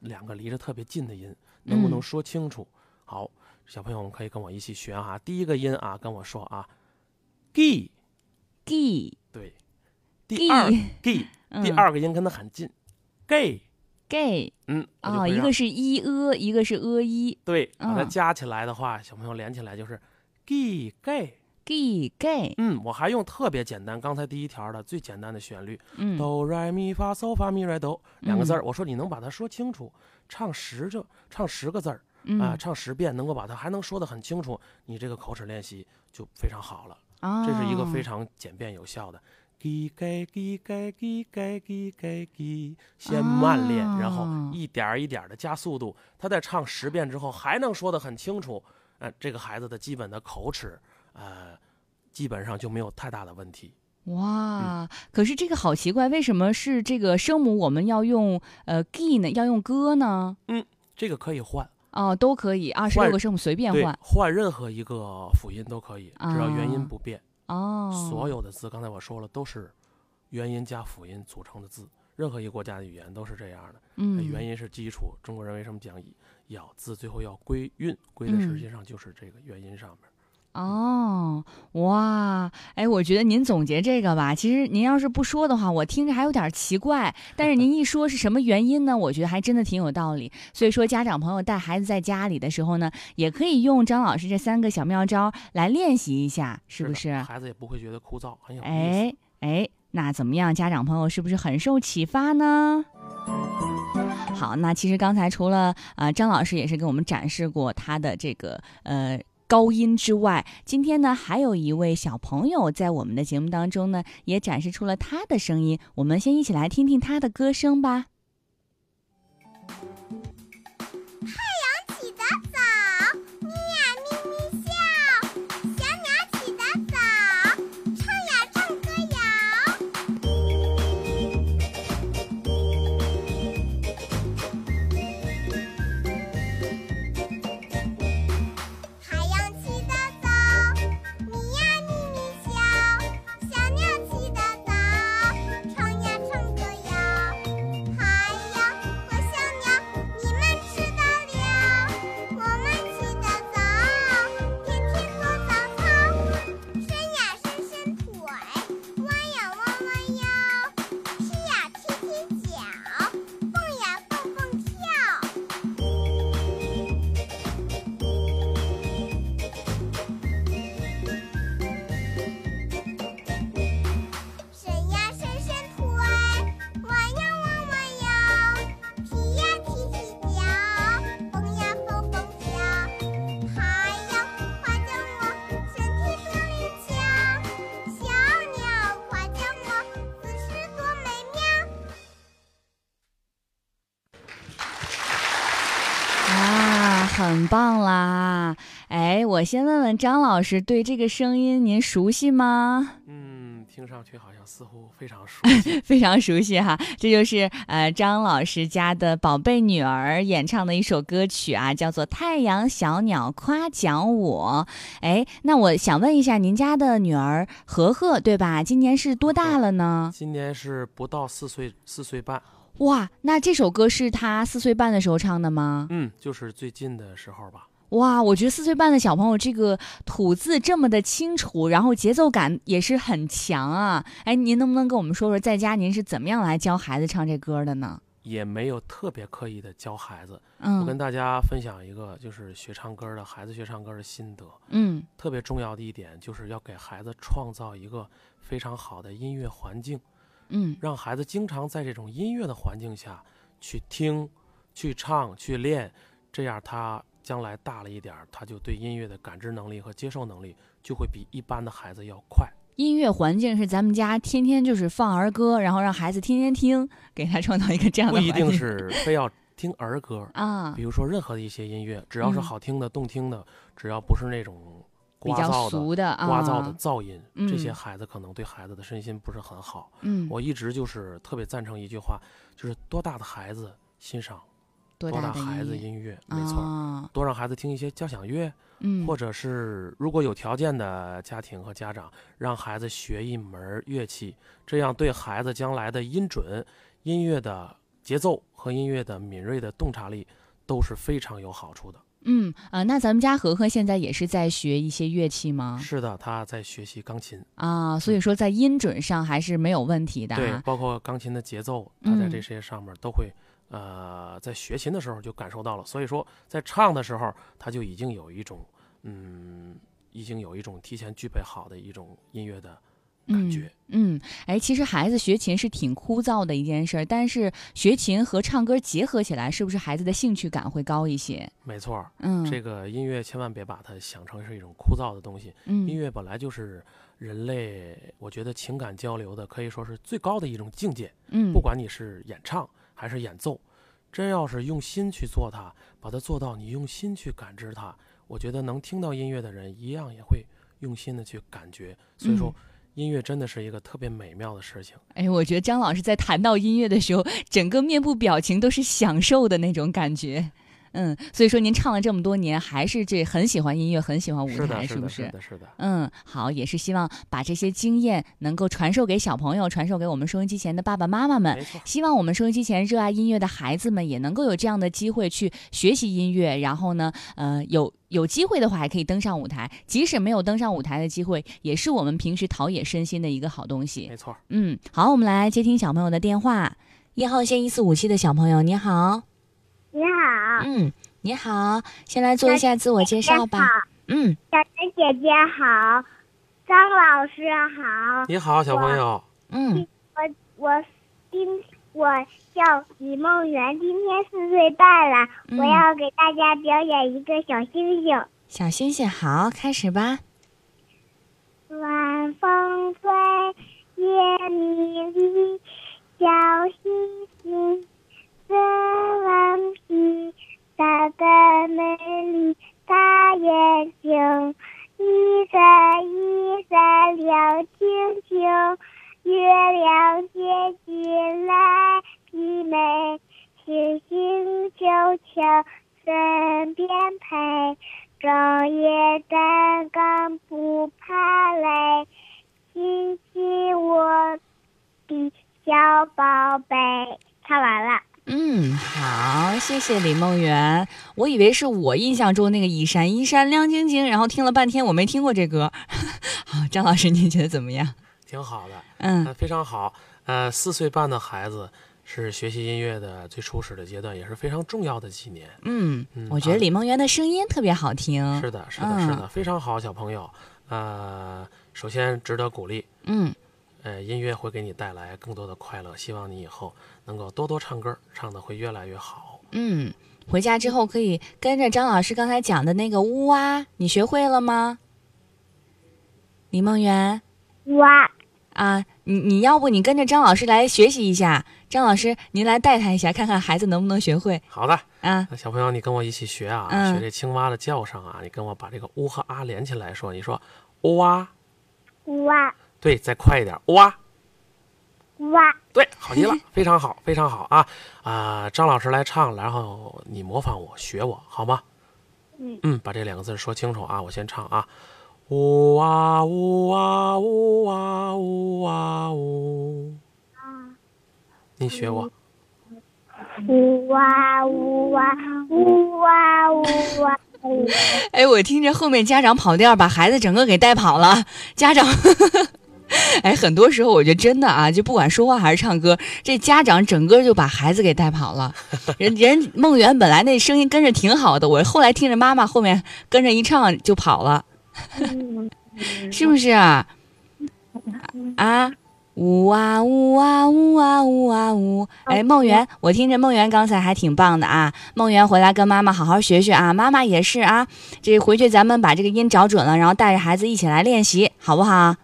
[SPEAKER 5] 两个离着特别近的音，能不能
[SPEAKER 3] 嗯
[SPEAKER 5] 说清楚？好，小朋友们可以跟我一起学哈。第一个音啊，跟我说啊
[SPEAKER 3] ，g，g
[SPEAKER 5] 对，第二 g，g，第
[SPEAKER 3] 嗯。
[SPEAKER 5] 二个音跟它很近
[SPEAKER 3] ，gay，gay
[SPEAKER 5] 嗯，我就
[SPEAKER 3] 哦，一个是一呃，一个是呃一。
[SPEAKER 5] 对，把它
[SPEAKER 3] 嗯
[SPEAKER 5] 加起来的话，小朋友连起来就是 g gay。
[SPEAKER 3] g gay，
[SPEAKER 5] 嗯，我还用特别简单，刚才第一条的最简单的旋律，
[SPEAKER 3] 嗯。
[SPEAKER 5] 哆来咪发嗦发咪来哆两个字儿。
[SPEAKER 3] 嗯
[SPEAKER 5] 我说你能把它说清楚，唱十个唱十个字儿啊、
[SPEAKER 3] 嗯
[SPEAKER 5] 唱十遍，能够把它还能说得很清楚，你这个口齿练习就非常好了。
[SPEAKER 3] 啊，
[SPEAKER 5] 这是一个非常简便有效的。叽给叽给叽给叽给叽，先慢练，然后
[SPEAKER 3] 哦
[SPEAKER 5] 一点儿一点儿的加速度。他在唱十遍之后还能说得很清楚，呃，这个孩子的基本的口齿，呃，基本上就没有太大的问题。
[SPEAKER 3] 哇，可是这个好奇怪，为什么是这个声母我们要用呃 g 呢？要用 g 呢？
[SPEAKER 5] 嗯这个可以换，
[SPEAKER 3] 哦，都可以，二十六个声母随便换，
[SPEAKER 5] 换任何一个辅音都可以，只要元音
[SPEAKER 3] 啊
[SPEAKER 5] 不变。
[SPEAKER 3] 哦。
[SPEAKER 5] 所有的字，刚才我说了，都是元音加辅音组成的字。任何一个国家的语言都是这样的，
[SPEAKER 3] 嗯，
[SPEAKER 5] 元音是基础。中国人为什么讲咬字最后要归韵？归的实
[SPEAKER 3] 嗯
[SPEAKER 5] 际上就是这个元音上面。
[SPEAKER 3] 哦，哇，哎，我觉得您总结这个吧，其实您要是不说的话，我听着还有点奇怪。但是您一说是什么原因呢？我觉得还真的挺有道理。所以说，家长朋友带孩子在家里的时候呢，也可以用张老师这三个小妙招来练习一下，是不
[SPEAKER 5] 的
[SPEAKER 3] 是？
[SPEAKER 5] 孩子也不会觉得枯燥，很有意思。
[SPEAKER 3] 哎哎，那怎么样？家长朋友是不是很受启发呢？好，那其实刚才除了啊、呃张老师也是给我们展示过他的这个呃高音之外，今天呢还有一位小朋友在我们的节目当中呢也展示出了他的声音，我们先一起来听听他的歌声吧。张老师，对这个声音您熟悉吗？
[SPEAKER 5] 嗯，听上去好像似乎非常熟悉。
[SPEAKER 3] 非常熟悉哈，这就是呃张老师家的宝贝女儿演唱的一首歌曲啊，叫做《太阳小鸟夸奖我》。哎，那我想问一下，您家的女儿和和对吧？今年是多大了呢？
[SPEAKER 5] 今年是不到四岁，四岁半。
[SPEAKER 3] 哇，那这首歌是她四岁半的时候唱的吗？
[SPEAKER 5] 嗯，就是最近的时候吧。
[SPEAKER 3] 哇，我觉得四岁半的小朋友这个吐字这么的清楚，然后节奏感也是很强啊！哎，您能不能跟我们说说，在家您是怎么样来教孩子唱这歌的呢？
[SPEAKER 5] 也没有特别刻意的教孩子。
[SPEAKER 3] 嗯，
[SPEAKER 5] 我跟大家分享一个，就是学唱歌的孩子学唱歌的心得。
[SPEAKER 3] 嗯
[SPEAKER 5] 特别重要的一点就是要给孩子创造一个非常好的音乐环境，
[SPEAKER 3] 嗯
[SPEAKER 5] 让孩子经常在这种音乐的环境下去听、去唱、去练，这样他将来大了一点儿，他就对音乐的感知能力和接受能力就会比一般的孩子要快。
[SPEAKER 3] 音乐环境是咱们家天天就是放儿歌，然后让孩子天天听，给他创造一个这样的不一。
[SPEAKER 5] 定是非要听儿歌，
[SPEAKER 3] 啊
[SPEAKER 5] 比，如说任何的一些音乐，只要是
[SPEAKER 3] 嗯
[SPEAKER 5] 好听的、动听的，只要不是那种
[SPEAKER 3] 比较
[SPEAKER 5] 聒噪的、
[SPEAKER 3] 俗的啊，
[SPEAKER 5] 聒噪的噪音，这些
[SPEAKER 3] 嗯
[SPEAKER 5] 孩子可能对孩子的身心不是很好。
[SPEAKER 3] 嗯，
[SPEAKER 5] 我一直就是特别赞成一句话，就是多大的孩子欣赏
[SPEAKER 3] 多大的
[SPEAKER 5] 孩子
[SPEAKER 3] 音
[SPEAKER 5] 音乐，没错。
[SPEAKER 3] 啊，
[SPEAKER 5] 多让孩子听一些交响乐，
[SPEAKER 3] 嗯，
[SPEAKER 5] 或者是如果有条件的家庭和家长，让孩子学一门乐器，这样对孩子将来的音准、音乐的节奏和音乐的敏锐的洞察力都是非常有好处的。
[SPEAKER 3] 嗯啊，那咱们家禾禾现在也是在学一些乐器吗？
[SPEAKER 5] 是的，他在学习钢琴，
[SPEAKER 3] 啊，所以说在音准上还是没有问题的
[SPEAKER 5] 对，包括钢琴的节奏，他在
[SPEAKER 3] 嗯
[SPEAKER 5] 这些上面都会，呃，在学琴的时候就感受到了。所以说，在唱的时候，他就已经有一种，嗯，已经有一种提前具备好的一种音乐的感觉。
[SPEAKER 3] 嗯，哎，其实孩子学琴是挺枯燥的一件事儿，但是学琴和唱歌结合起来，是不是孩子的兴趣感会高一些？
[SPEAKER 5] 没错，
[SPEAKER 3] 嗯，
[SPEAKER 5] 这个音乐千万别把它想成是一种枯燥的东西。音
[SPEAKER 3] 嗯
[SPEAKER 5] 乐本来就是人类，我觉得情感交流的可以说是最高的一种境界。
[SPEAKER 3] 嗯，
[SPEAKER 5] 不管你是演唱还是演奏，真要是用心去做它，把它做到你用心去感知它，我觉得能听到音乐的人一样也会用心的去感觉。所以说，音乐真的是一个特别美妙的事情。
[SPEAKER 3] 哎，我觉得张老师在谈到音乐的时候，整个面部表情都是享受的那种感觉。嗯，所以说您唱了这么多年，还是这很喜欢音乐，很喜欢舞台，
[SPEAKER 5] 是的，是，
[SPEAKER 3] 不是？
[SPEAKER 5] 是的，是的。
[SPEAKER 3] 嗯，好，也是希望把这些经验能够传授给小朋友，传授给我们收音机前的爸爸妈妈们。
[SPEAKER 5] 没错，
[SPEAKER 3] 希望我们收音机前热爱音乐的孩子们也能够有这样的机会去学习音乐，然后呢，呃，有有机会的话还可以登上舞台，即使没有登上舞台的机会，也是我们平时陶冶身心的一个好东西。
[SPEAKER 5] 没错。
[SPEAKER 3] 嗯，好，我们来接听小朋友的电话。一号线一四五七的小朋友，你好。
[SPEAKER 2] 你好，
[SPEAKER 3] 嗯，你好，先来做一下自我介绍吧。嗯，
[SPEAKER 2] 小陈姐姐好，张老师好，
[SPEAKER 5] 你好，小朋友。
[SPEAKER 3] 嗯，
[SPEAKER 2] 我我今我叫李梦圆，今天四岁半了，
[SPEAKER 3] 嗯
[SPEAKER 2] 我要给大家表演一个小星星。
[SPEAKER 3] 小星星好，开始吧。
[SPEAKER 2] 晚风吹，夜迷离，小星星色顽皮，大的美丽大眼睛，一闪一闪亮晶晶，月亮姐姐来，媲美星星就瞧身边陪。昼夜担纲不怕累，亲亲我的小宝贝。唱完了。
[SPEAKER 3] 嗯，好，谢谢李梦圆。我以为是我印象中那个一闪一闪亮晶晶，然后听了半天我没听过这歌。好，张老师您觉得怎么样？
[SPEAKER 5] 挺好的，
[SPEAKER 3] 嗯
[SPEAKER 5] 呃，非常好。呃，四岁半的孩子是学习音乐的最初始的阶段，也是非常重要的几年。
[SPEAKER 3] 嗯
[SPEAKER 5] 嗯，
[SPEAKER 3] 我觉得
[SPEAKER 5] 啊
[SPEAKER 3] 李梦圆的声音特别好听。
[SPEAKER 5] 是的，是的，
[SPEAKER 3] 嗯
[SPEAKER 5] 是的，非常好，小朋友。呃，首先值得鼓励，
[SPEAKER 3] 嗯，
[SPEAKER 5] 呃，音乐会给你带来更多的快乐，希望你以后能够多多唱歌，唱的会越来越好。
[SPEAKER 3] 嗯，回家之后可以跟着张老师刚才讲的那个呜啊，你学会了吗？李梦圆
[SPEAKER 2] 哇，
[SPEAKER 3] 啊，你你要不你跟着张老师来学习一下，张老师，您来带他一下，看看孩子能不能学会
[SPEAKER 5] 好的，
[SPEAKER 3] 啊？
[SPEAKER 5] 那小朋友你跟我一起学啊，
[SPEAKER 3] 嗯
[SPEAKER 5] 学这青蛙的叫声啊，你跟我把这个呜和啊连起来说，你说哇，
[SPEAKER 2] 哇
[SPEAKER 5] 对，再快一点哇。
[SPEAKER 2] 哇
[SPEAKER 5] 对，好极了，非常好，非常好啊！啊、张老师来唱，然后你模仿我，学我，好吗？
[SPEAKER 2] 嗯
[SPEAKER 5] 把这两个字说清楚啊！我先唱啊，呜哇呜哇呜哇呜哇呜，你学我，
[SPEAKER 2] 呜哇呜哇呜哇呜哇呜。
[SPEAKER 3] 哎，我听着后面家长跑调，把孩子整个给带跑了。家长，哎，很多时候我觉得真的啊，就不管说话还是唱歌，这家长整个就把孩子给带跑了。人人梦圆本来那声音跟着挺好的，我后来听着妈妈后面跟着一唱就跑了，是不是啊？啊。呜啊呜啊呜啊呜啊呜！哎，梦圆，我听着梦圆刚才还挺棒的啊。梦圆回来跟妈妈好好学学啊，妈妈也是啊。这回去咱们把这个音找准了，然后带着孩子一起来练习，好不好？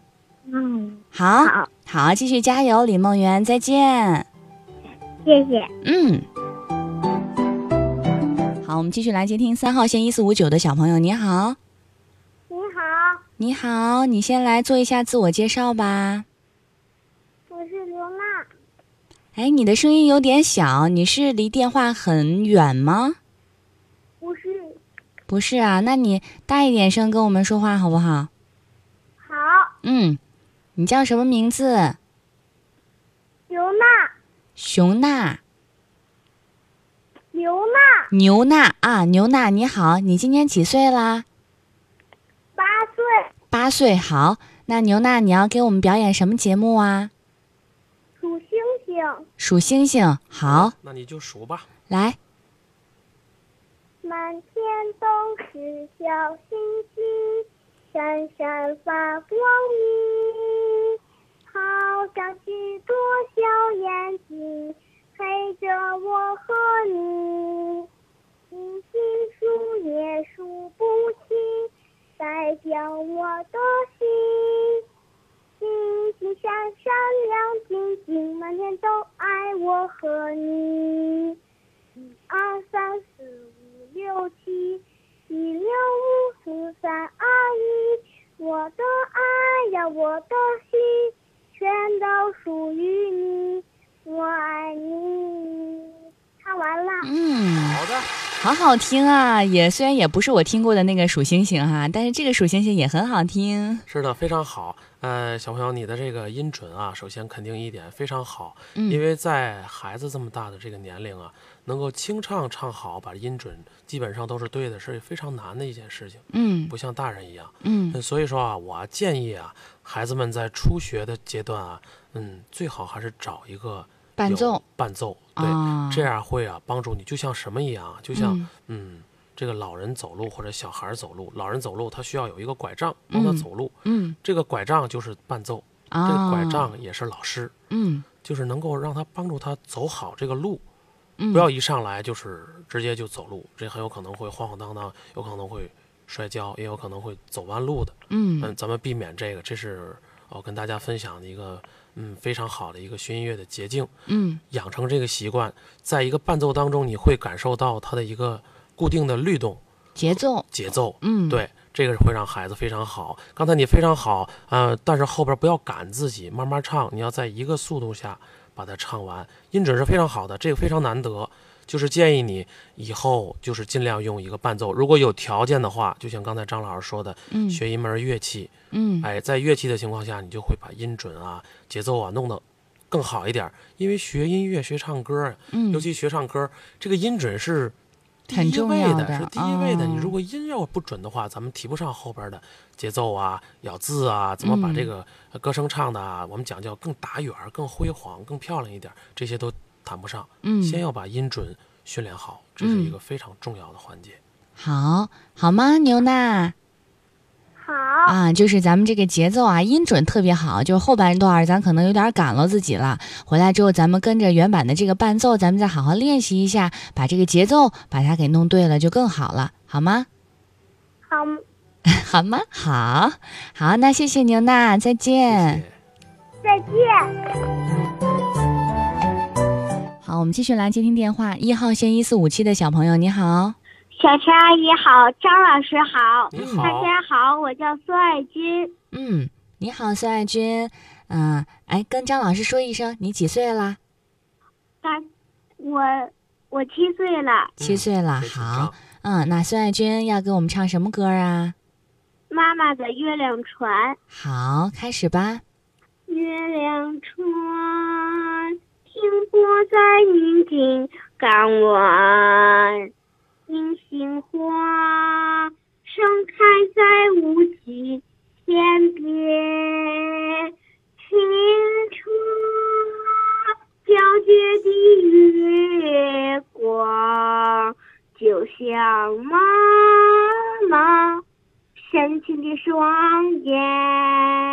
[SPEAKER 2] 嗯，
[SPEAKER 3] 好，
[SPEAKER 2] 好，
[SPEAKER 3] 好，继续加油，李梦圆，再见。
[SPEAKER 2] 谢谢。
[SPEAKER 3] 嗯，好，我们继续来接听三号线一四五九的小朋友，你好，
[SPEAKER 2] 你好，
[SPEAKER 3] 你好，你先来做一下自我介绍吧。
[SPEAKER 2] 我是刘娜，
[SPEAKER 3] 哎，你的声音有点小，你是离电话很远吗？
[SPEAKER 2] 不是
[SPEAKER 3] 不是啊，那你大一点声跟我们说话好不好？
[SPEAKER 2] 好，
[SPEAKER 3] 嗯，你叫什么名字？
[SPEAKER 2] 刘娜，
[SPEAKER 3] 熊娜。
[SPEAKER 2] 刘娜，
[SPEAKER 3] 牛娜啊，牛娜你好，你今年几岁啦？
[SPEAKER 2] 八岁，
[SPEAKER 3] 八岁。好，那牛娜你要给我们表演什么节目啊？
[SPEAKER 2] 数星星，
[SPEAKER 3] 数星星。好，
[SPEAKER 5] 那你就数吧。
[SPEAKER 3] 来，
[SPEAKER 2] 满天都是小星星，闪闪发光明，好像许多小眼睛陪着我和你。星星数也数不清，代表我的心。星星闪闪亮晶晶，满天都爱我和你。一二三四五六七，七六五四三二一，我的爱呀，我的心，全都属于你，我爱你。唱完了。
[SPEAKER 3] 嗯，
[SPEAKER 5] 好的，
[SPEAKER 3] 好好听啊！也虽然也不是我听过的那个数星星哈，但是这个数星星也很好听。
[SPEAKER 5] 是的，非常好。呃，小朋友，你的这个音准啊，首先肯定一点非常好，
[SPEAKER 3] 嗯
[SPEAKER 5] 因为在孩子这么大的这个年龄啊，能够清唱唱好，把音准基本上都是对的，是非常难的一件事情，
[SPEAKER 3] 嗯
[SPEAKER 5] 不像大人一样。
[SPEAKER 3] 嗯
[SPEAKER 5] 嗯，所以说啊，我建议啊，孩子们在初学的阶段啊，嗯，最好还是找一个
[SPEAKER 3] 伴奏
[SPEAKER 5] 伴奏，对，
[SPEAKER 3] 啊，
[SPEAKER 5] 这样会啊帮助你，就像什么一样啊，就像
[SPEAKER 3] 嗯
[SPEAKER 5] 嗯这个老人走路或者小孩走路，老人走路他需要有一个拐杖帮他
[SPEAKER 3] 嗯
[SPEAKER 5] 走路，
[SPEAKER 3] 嗯
[SPEAKER 5] 这个拐杖就是伴奏，这
[SPEAKER 3] 啊，
[SPEAKER 5] 个拐杖也是老师，
[SPEAKER 3] 嗯
[SPEAKER 5] 就是能够让他帮助他走好这个路，
[SPEAKER 3] 嗯，
[SPEAKER 5] 不要一上来就是直接就走路，这很有可能会晃晃荡荡，有可能会摔跤，也有可能会走弯路的。
[SPEAKER 3] 嗯
[SPEAKER 5] 嗯，咱们避免这个，这是我跟大家分享的一个嗯非常好的一个学音乐的捷径。
[SPEAKER 3] 嗯
[SPEAKER 5] 养成这个习惯，在一个伴奏当中，你会感受到它的一个固定的律动
[SPEAKER 3] 节奏
[SPEAKER 5] 节奏。
[SPEAKER 3] 嗯
[SPEAKER 5] 对，这个会让孩子非常好。刚才你非常好，呃，但是后边不要赶自己，慢慢唱，你要在一个速度下把它唱完，音准是非常好的，这个非常难得。就是建议你以后就是尽量用一个伴奏，如果有条件的话，就像刚才张老师说的，
[SPEAKER 3] 嗯。
[SPEAKER 5] 学一门乐器，
[SPEAKER 3] 嗯。
[SPEAKER 5] 哎，在乐器的情况下，你就会把音准啊、节奏啊弄得更好一点儿。因为学音乐、学唱歌，
[SPEAKER 3] 嗯。
[SPEAKER 5] 尤其学唱歌，这个音准是第
[SPEAKER 3] 很
[SPEAKER 5] 一位的，
[SPEAKER 3] 重要的
[SPEAKER 5] 是第一位的。你
[SPEAKER 3] 哦。
[SPEAKER 5] 如果音要不准的话，咱们提不上后边的节奏啊、咬字啊，怎么把这
[SPEAKER 3] 嗯。
[SPEAKER 5] 个呃歌声唱的啊，我们讲叫更打远儿、更辉煌、更漂亮一点儿，这些都谈不上。
[SPEAKER 3] 嗯，
[SPEAKER 5] 先要把音准训练好，这是一
[SPEAKER 3] 嗯
[SPEAKER 5] 个非常重要的环节。
[SPEAKER 3] 好好吗？牛娜
[SPEAKER 2] 好，
[SPEAKER 3] 啊，就是咱们这个节奏啊，音准特别好，就是后半段儿咱可能有点赶了自己了。回来之后，咱们跟着原版的这个伴奏，咱们再好好练习一下，把这个节奏把它给弄对了，就更好了，好吗？
[SPEAKER 2] 好，
[SPEAKER 3] 好吗？好，好，那谢谢牛娜，再见。
[SPEAKER 5] 谢谢。
[SPEAKER 2] 再见。
[SPEAKER 3] 好，我们继续来接听电话。一号线一四五七的小朋友，你好。
[SPEAKER 7] 小陈阿姨好，张老师好，
[SPEAKER 5] 你好
[SPEAKER 7] 大家好，我叫孙爱军，
[SPEAKER 3] 嗯，你好，孙爱军。嗯、哎，跟张老师说一声，你几岁啦？
[SPEAKER 7] 大我我七岁了，
[SPEAKER 3] 七岁了。好，嗯，那孙爱军要给我们唱什么歌啊？
[SPEAKER 7] 妈妈的月亮船，
[SPEAKER 3] 好，开始吧。
[SPEAKER 7] 月亮船停泊在宁静港湾，银杏花盛开在无际天边，清澈皎洁的月光，就像妈妈深情的双眼。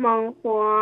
[SPEAKER 3] 忙活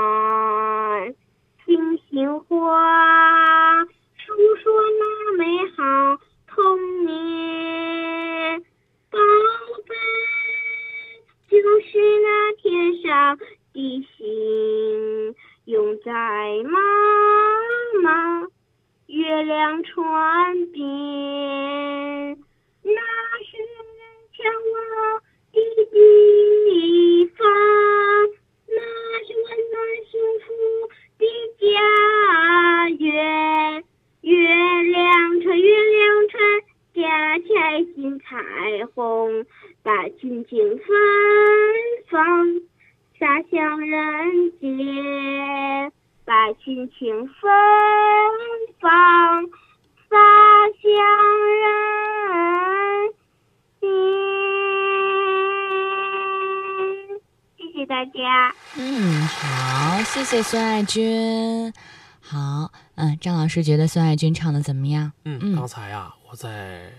[SPEAKER 3] 师觉得孙爱军唱的怎么样？
[SPEAKER 5] 嗯，
[SPEAKER 3] 嗯
[SPEAKER 5] 刚才啊，我在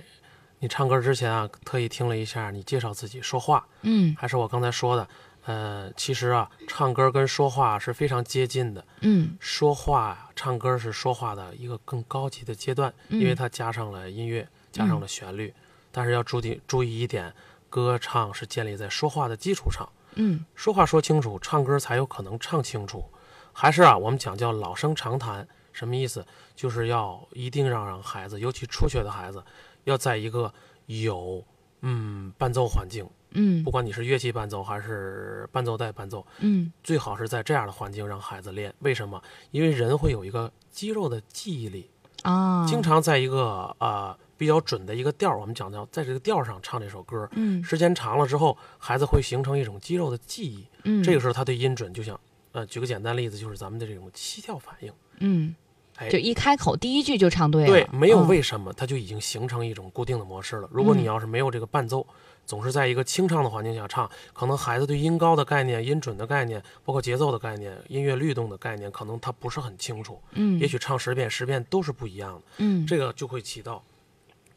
[SPEAKER 5] 你唱歌之前啊，特意听了一下你介绍自己说话，
[SPEAKER 3] 嗯
[SPEAKER 5] 还是我刚才说的，呃，其实啊，唱歌跟说话是非常接近的。
[SPEAKER 3] 嗯
[SPEAKER 5] 说话呀，唱歌是说话的一个更高级的阶段，
[SPEAKER 3] 嗯
[SPEAKER 5] 因为它加上了音乐，加上了旋律。但是要注意注意一点，歌唱是建立在说话的基础上，
[SPEAKER 3] 嗯
[SPEAKER 5] 说话说清楚，唱歌才有可能唱清楚。还是啊，我们讲叫老生常谈，什么意思？就是要一定要让孩子，尤其初学的孩子，要在一个有嗯伴奏环境，
[SPEAKER 3] 嗯
[SPEAKER 5] 不管你是乐器伴奏还是伴奏带伴奏，
[SPEAKER 3] 嗯
[SPEAKER 5] 最好是在这样的环境让孩子练。为什么？因为人会有一个肌肉的记忆力，
[SPEAKER 3] 啊，
[SPEAKER 5] 经常在一个呃比较准的一个调儿，我们讲叫在这个调儿上唱这首歌，
[SPEAKER 3] 嗯
[SPEAKER 5] 时间长了之后，孩子会形成一种肌肉的记忆。
[SPEAKER 3] 嗯
[SPEAKER 5] 这个时候他对音准就像呃，举个简单例子，就是咱们的这种七跳反应。
[SPEAKER 3] 嗯，
[SPEAKER 5] 哎
[SPEAKER 3] 就一开口第一句就唱对了。
[SPEAKER 5] 对，没有
[SPEAKER 3] 嗯
[SPEAKER 5] 为什么，它就已经形成一种固定的模式了。如果你
[SPEAKER 3] 嗯
[SPEAKER 5] 要是没有这个伴奏，总是在一个清唱的环境下唱，可能孩子对音高的概念、音准的概念，包括节奏的概念、音乐律动的概念，可能他不是很清楚。
[SPEAKER 3] 嗯，
[SPEAKER 5] 也许唱十遍、十遍都是不一样的，
[SPEAKER 3] 嗯，
[SPEAKER 5] 这个就会起到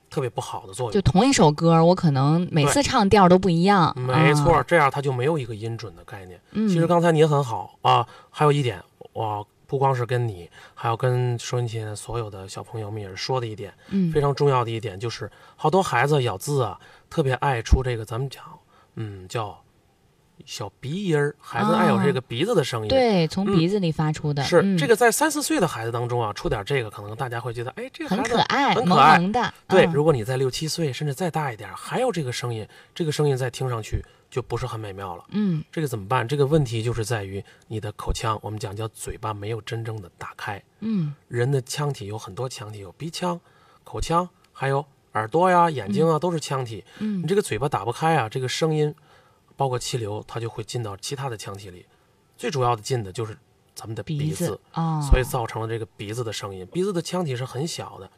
[SPEAKER 5] 特别不好的作用就。
[SPEAKER 3] 同一首歌，我可能每次唱调都不一样。
[SPEAKER 5] 没错，
[SPEAKER 3] 啊，
[SPEAKER 5] 这样他就没有一个音准的概念。
[SPEAKER 3] 嗯，
[SPEAKER 5] 其实刚才您很好啊，还有一点，我不光是跟你，还要跟收音机前所有的小朋友们也是说的一点，
[SPEAKER 3] 嗯
[SPEAKER 5] 非常重要的一点就是，好多孩子咬字啊，特别爱出这个咱们讲，嗯，叫小鼻音儿，孩子爱有这个鼻子的声音。。
[SPEAKER 3] 对，从
[SPEAKER 5] 嗯
[SPEAKER 3] 鼻子里发出的，
[SPEAKER 5] 是、
[SPEAKER 3] 嗯
[SPEAKER 5] 这个，在三四岁的孩子当中啊，出点这个，可能大家会觉得，哎，这个
[SPEAKER 3] 很可爱，
[SPEAKER 5] 很可爱
[SPEAKER 3] 萌的。
[SPEAKER 5] 对，
[SPEAKER 3] 嗯
[SPEAKER 5] 如果你在六七岁甚至再大一点，还有这个声音，这个声音再听上去就不是很美妙了。
[SPEAKER 3] 嗯
[SPEAKER 5] 这个怎么办？这个问题就是在于你的口腔，我们讲叫嘴巴没有真正的打开。
[SPEAKER 3] 嗯
[SPEAKER 5] 人的腔体有很多腔体，有鼻腔、口腔，还有耳朵呀、眼睛啊，都是腔体。
[SPEAKER 3] 嗯
[SPEAKER 5] 你这个嘴巴打不开啊，这个声音，包括气流，它就会进到其他的腔体里。最主要的进的就是咱们的鼻
[SPEAKER 3] 鼻子哦，
[SPEAKER 5] 所以造成了这个鼻子的声音。鼻子的腔体是很小的，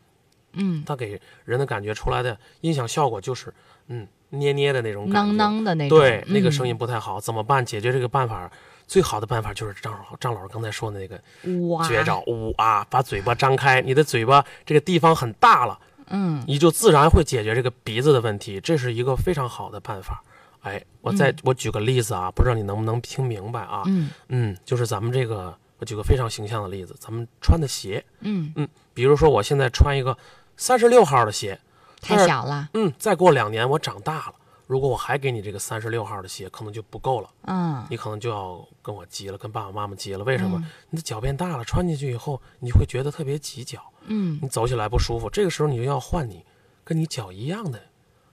[SPEAKER 3] 嗯
[SPEAKER 5] 它给人的感觉出来的音响效果就是，嗯，捏捏的那种感
[SPEAKER 3] 囔
[SPEAKER 5] 觉。
[SPEAKER 3] 囔的那种，
[SPEAKER 5] 对，那个
[SPEAKER 3] 嗯
[SPEAKER 5] 声音不太好，怎么办？解决这个办法，最好的办法就是张老张老师刚才说的那个
[SPEAKER 3] 哇
[SPEAKER 5] 绝招，呜啊，把嘴巴张开，你的嘴巴这个地方很大了，
[SPEAKER 3] 嗯
[SPEAKER 5] 你就自然会解决这个鼻子的问题，这是一个非常好的办法。哎，我再、
[SPEAKER 3] 嗯
[SPEAKER 5] 我举个例子啊，不知道你能不能听明白啊？
[SPEAKER 3] 嗯
[SPEAKER 5] 嗯，就是咱们这个，我举个非常形象的例子，咱们穿的鞋，
[SPEAKER 3] 嗯，
[SPEAKER 5] 比如说我现在穿一个三十六号的鞋，
[SPEAKER 3] 太小了，
[SPEAKER 5] 嗯，再过两年我长大了，如果我还给你这个三十六号的鞋，可能就不够了，
[SPEAKER 3] 嗯
[SPEAKER 5] 你可能就要跟我急了，跟爸爸妈妈急了。为什么？
[SPEAKER 3] 嗯
[SPEAKER 5] 你的脚变大了，穿进去以后你会觉得特别挤脚，
[SPEAKER 3] 嗯
[SPEAKER 5] 你走起来不舒服。这个时候你就要换你跟你脚一样的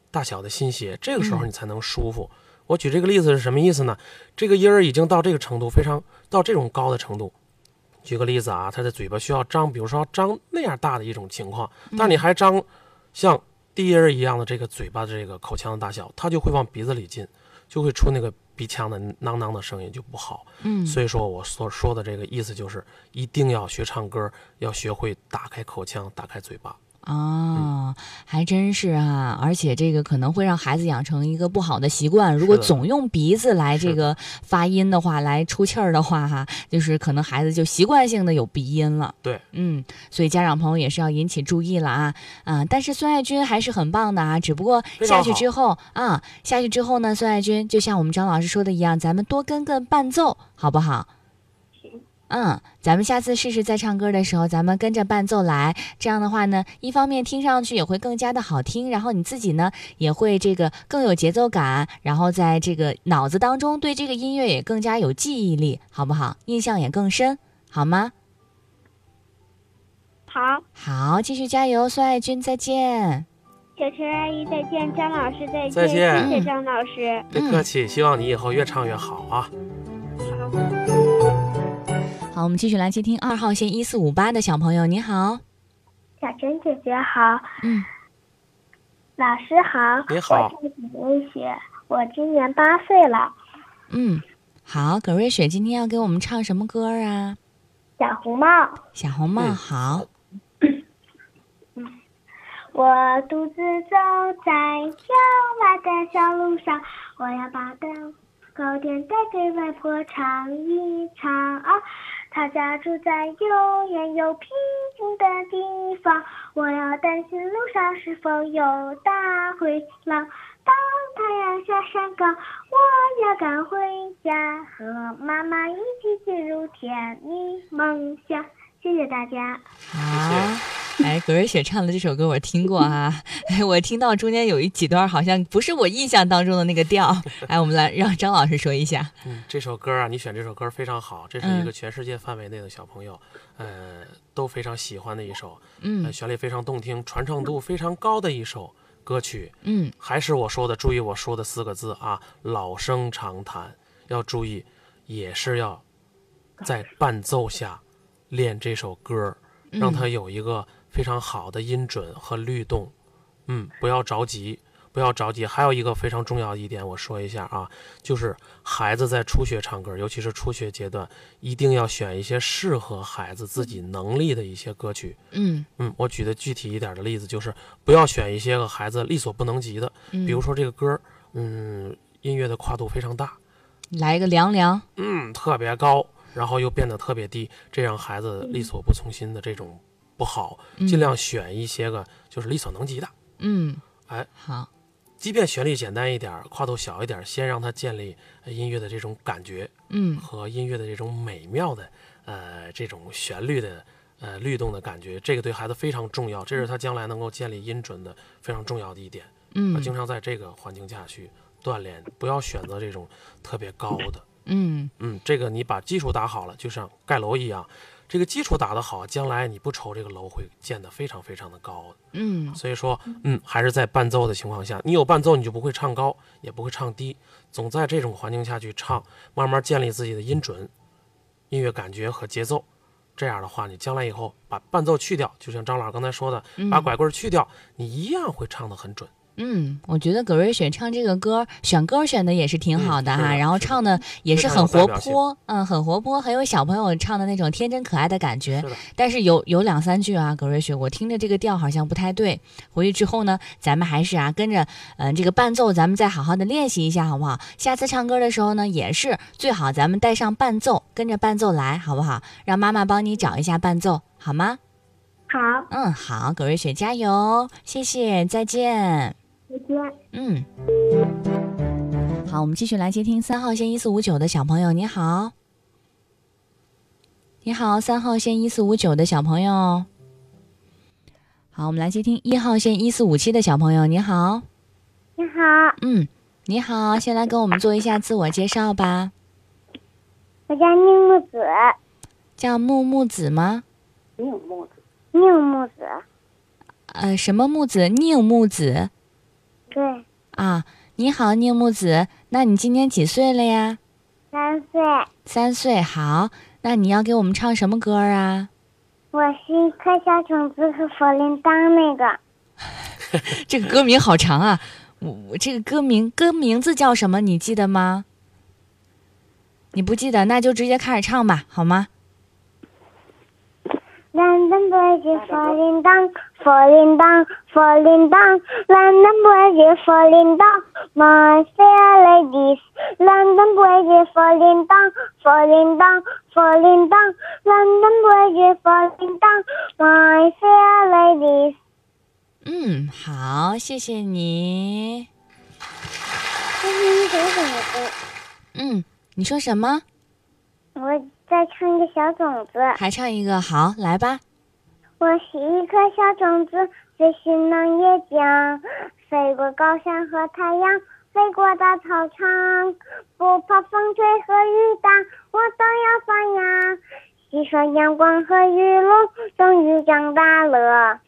[SPEAKER 5] 大小的新鞋，这个时候
[SPEAKER 3] 嗯
[SPEAKER 5] 你才能舒服。我举这个例子是什么意思呢？这个婴儿已经到这个程度，非常到这种高的程度。举个例子啊，他的嘴巴需要张，比如说张那样大的一种情况，但你还张像低音儿一样的这个嘴巴的这个口腔的大小，它就会往鼻子里进，就会出那个鼻腔的囔囔的声音，就不好。
[SPEAKER 3] 嗯
[SPEAKER 5] 所以说我所说的这个意思就是，一定要学唱歌，要学会打开口腔，打开嘴巴。
[SPEAKER 3] 哦，还真是啊，而且这个可能会让孩子养成一个不好的习惯。如果总用鼻子来这个发音的话，来出气儿的话，哈，就是可能孩子就习惯性的有鼻音了。
[SPEAKER 5] 对，
[SPEAKER 3] 嗯，所以家长朋友也是要引起注意了啊啊！但是孙爱军还是很棒的啊，只不过下去之后啊，下去之后呢，孙爱军就像我们张老师说的一样，咱们多跟跟伴奏，好不好？嗯，咱们下次试试在唱歌的时候，咱们跟着伴奏来。这样的话呢，一方面听上去也会更加的好听，然后你自己呢也会这个更有节奏感，然后在这个脑子当中对这个音乐也更加有记忆力，好不好？印象也更深，好吗？
[SPEAKER 2] 好，
[SPEAKER 3] 好，继续加油，孙爱军，再见。
[SPEAKER 2] 小陈阿姨再见，张老师再见，
[SPEAKER 5] 再见
[SPEAKER 2] 谢谢张老师。
[SPEAKER 5] 别客气，希望你以后越唱越好啊！
[SPEAKER 3] 好，我们继续来接听二号线一四五八的小朋友，你好。
[SPEAKER 2] 小陈姐姐好，
[SPEAKER 3] 嗯，
[SPEAKER 2] 老师好，
[SPEAKER 5] 你好
[SPEAKER 2] 我叫葛瑞雪，我今年八岁了。
[SPEAKER 3] 嗯，好，葛瑞雪今天要给我们唱什么歌啊？
[SPEAKER 2] 小红帽，
[SPEAKER 3] 小红帽，
[SPEAKER 5] 嗯
[SPEAKER 3] 好。
[SPEAKER 2] 我独自走在郊外的小路上，我要把蛋糕点带给外婆尝一尝。他家住在又远又僻静的地方，我要担心路上是否有大灰狼。当太阳下山岗，我要赶回家，和妈妈一起进入甜蜜梦乡。谢谢大家。
[SPEAKER 3] 好，哎，葛瑞雪唱的这首歌我听过啊，哎，我听到中间有一几段好像不是我印象当中的那个调，哎，我们来让张老师说一下。
[SPEAKER 5] 嗯，这首歌啊，你选这首歌非常好，这是
[SPEAKER 3] 嗯
[SPEAKER 5] 一个全世界范围内的小朋友，呃，都非常喜欢的一首，呃，
[SPEAKER 3] 嗯
[SPEAKER 5] 旋律非常动听，传唱度非常高的一首歌曲。
[SPEAKER 3] 嗯
[SPEAKER 5] 还是我说的，注意我说的四个字啊，老生常谈，要注意，也是要在伴奏下练这首歌，让它有一个非常好的音准和律动。嗯，不要着急，不要着急。还有一个非常重要的一点，我说一下啊，就是孩子在初学唱歌，尤其是初学阶段，一定要选一些适合孩子自己能力的一些歌曲。
[SPEAKER 3] 嗯
[SPEAKER 5] 嗯，我举的具体一点的例子就是，不要选一些个孩子力所不能及的，
[SPEAKER 3] 嗯，
[SPEAKER 5] 比如说这个歌，嗯，音乐的跨度非常大，
[SPEAKER 3] 来一个凉凉。
[SPEAKER 5] 嗯，特别高，然后又变得特别低，这让孩子力所不从心的这种不好，
[SPEAKER 3] 嗯。
[SPEAKER 5] 尽量选一些个就是力所能及的，
[SPEAKER 3] 嗯，
[SPEAKER 5] 哎，
[SPEAKER 3] 好，
[SPEAKER 5] 即便旋律简单一点儿，跨度小一点儿，先让他建立呃音乐的这种感觉
[SPEAKER 3] 嗯。
[SPEAKER 5] 和音乐的这种美妙的呃这种旋律的呃律动的感觉，这个对孩子非常重要，这是他将来能够建立音准的非常重要的一点。啊，
[SPEAKER 3] 嗯
[SPEAKER 5] 经常在这个环境下去锻炼，不要选择这种特别高的。
[SPEAKER 3] 嗯。
[SPEAKER 5] 嗯，这个你把基础打好了，就像盖楼一样，这个基础打得好，将来你不愁这个楼会建得非常非常的高的。
[SPEAKER 3] 嗯
[SPEAKER 5] 所以说，嗯，还是在伴奏的情况下，你有伴奏，你就不会唱高，也不会唱低，总在这种环境下去唱，慢慢建立自己的音准、音乐感觉和节奏。这样的话，你将来以后把伴奏去掉，就像张老师刚才说的，把拐棍去掉，你一样会唱得很准。
[SPEAKER 3] 嗯，我觉得葛瑞雪唱这个歌，选歌选的也是挺好的哈，
[SPEAKER 5] 嗯
[SPEAKER 3] 然后唱的也是很活泼，嗯，很活泼，很有小朋友唱的那种天真可爱的感觉
[SPEAKER 5] 是。
[SPEAKER 3] 但是有有两三句啊，葛瑞雪，我听着这个调好像不太对。回去之后呢，咱们还是啊跟着嗯、这个伴奏，咱们再好好的练习一下，好不好？下次唱歌的时候呢，也是最好咱们带上伴奏，跟着伴奏来，好不好？让妈妈帮你找一下伴奏，好吗？
[SPEAKER 2] 好，
[SPEAKER 3] 嗯，好，葛瑞雪加油，谢谢，再见。
[SPEAKER 2] 再见。
[SPEAKER 3] 嗯，好，我们继续来接听三号线一四五九的小朋友，你好，你好，三号线一四五九的小朋友。好，我们来接听一号线一四五七的小朋友，你好，
[SPEAKER 2] 你好，
[SPEAKER 3] 嗯，你好，先来跟我们做一下自我介绍吧。
[SPEAKER 2] 我叫宁木子，
[SPEAKER 3] 叫木木子吗？
[SPEAKER 2] 宁木子，
[SPEAKER 3] 呃，什么木子？宁木子
[SPEAKER 2] 对，
[SPEAKER 3] 啊。你好，宁木子，那你今年几岁了呀？
[SPEAKER 2] 三岁。
[SPEAKER 3] 三岁。好，那你要给我们唱什么歌啊？
[SPEAKER 2] 我是一颗小种子和佛铃铛那个，
[SPEAKER 3] 这个歌名好长啊！我我这个歌名歌名字叫什么？你记得吗？你不记得，那就直接开始唱吧，好吗？
[SPEAKER 2] 蓝灯不会接佛铃铛，佛铃铛，佛铃铛，蓝灯不会接佛铃铛，My fair 铃铛，佛铃铛，蓝灯不会接佛铃铛，My fair ladies。
[SPEAKER 3] 嗯，好，谢谢你。
[SPEAKER 2] 这是一首什么歌？
[SPEAKER 3] 嗯，你说什么？
[SPEAKER 2] 我再唱一个小种子。
[SPEAKER 3] 还唱一个，好，来吧。
[SPEAKER 2] 我是一颗小种子，飞行能也将，飞过高山和太阳，飞过大草场，不怕风吹和雨打，我都要发芽。吸收阳光和雨露，终于长大了。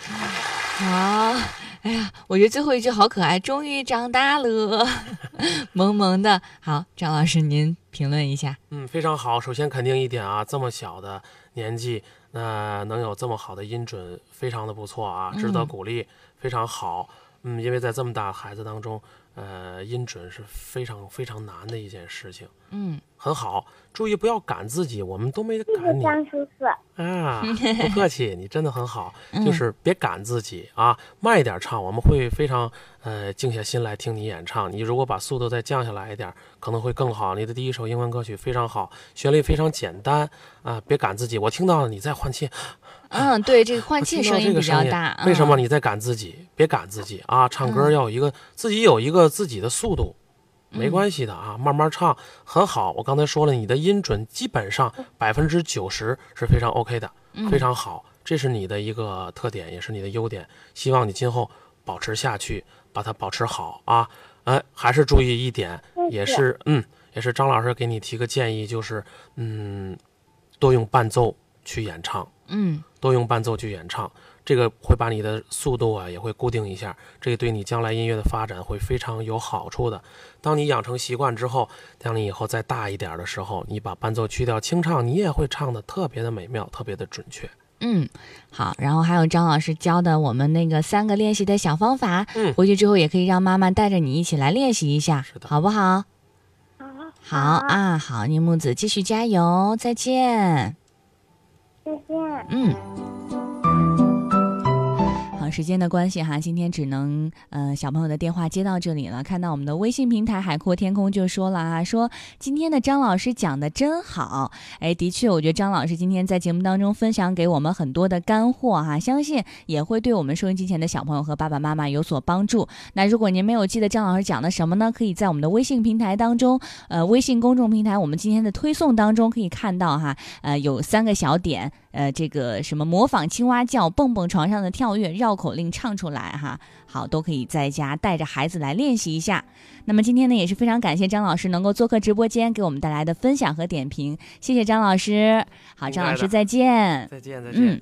[SPEAKER 3] 好，哎呀，我觉得最后一句好可爱，终于长大了，萌萌的。好，张老师您评论一下。
[SPEAKER 5] 嗯，非常好。首先肯定一点啊，这么小的年纪，那、能有这么好的音准，非常的不错啊，值得
[SPEAKER 3] 嗯
[SPEAKER 5] 鼓励，非常好。嗯，因为在这么大的孩子当中，呃，音准是非常非常难的一件事情，
[SPEAKER 3] 嗯，
[SPEAKER 5] 很好。注意不要赶自己，我们都没
[SPEAKER 2] 谢谢
[SPEAKER 5] 赶你
[SPEAKER 2] 张叔叔。
[SPEAKER 5] 啊，不客气，你真的很好，
[SPEAKER 3] 嗯
[SPEAKER 5] 就是别赶自己啊，慢一点唱，我们会非常呃静下心来听你演唱。你如果把速度再降下来一点，可能会更好。你的第一首英文歌曲非常好，旋律非常简单啊，别赶自己。我听到了你在换气，
[SPEAKER 3] 嗯，对，这个换气声音比较大。
[SPEAKER 5] 为什么
[SPEAKER 3] 嗯？
[SPEAKER 5] 你在赶自己？别赶自己啊！唱歌
[SPEAKER 3] 嗯
[SPEAKER 5] 要有一个、自己有一个自己的速度，没
[SPEAKER 3] 嗯
[SPEAKER 5] 关系的啊，慢慢唱很好。我刚才说了，你的音准基本上百分之九十是非常 OK 的，
[SPEAKER 3] 嗯
[SPEAKER 5] 非常好，这是你的一个特点，也是你的优点。希望你今后保持下去，把它保持好啊。哎，还是注意一点，也是嗯，也是张老师给你提个建议，就是嗯，多用伴奏去演唱。
[SPEAKER 3] 嗯
[SPEAKER 5] 多用伴奏去演唱，这个会把你的速度啊也会固定一下，这个对你将来音乐的发展会非常有好处的。当你养成习惯之后，当你以后再大一点的时候，你把伴奏去掉清唱，你也会唱的特别的美妙，特别的准确。
[SPEAKER 3] 嗯，好。然后还有张老师教的我们那个三个练习的小方法，
[SPEAKER 5] 嗯
[SPEAKER 3] 回去之后也可以让妈妈带着你一起来练习一下，
[SPEAKER 5] 是的
[SPEAKER 3] 好不好？好
[SPEAKER 2] 好
[SPEAKER 3] 啊，好，宁木子继续加油，再见。
[SPEAKER 2] 谢。
[SPEAKER 3] 嗯。时间的关系哈，今天只能呃小朋友的电话接到这里了。看到我们的微信平台海阔天空就说了啊，说今天的张老师讲的真好。哎，的确，我觉得张老师今天在节目当中分享给我们很多的干货哈，相信也会对我们收音机前的小朋友和爸爸妈妈有所帮助。那如果您没有记得张老师讲的什么呢？可以在我们的微信平台当中，呃，微信公众平台我们今天的推送当中可以看到哈，呃，有三个小点，呃，这个什么模仿青蛙叫、蹦蹦床上的跳跃、绕口令唱出来哈，好，都可以在家带着孩子来练习一下。那么今天呢，也是非常感谢张老师能够做客直播间，给我们带来的分享和点评，谢谢张老师。好，张老师再见。
[SPEAKER 5] 再见，再
[SPEAKER 8] 见嗯。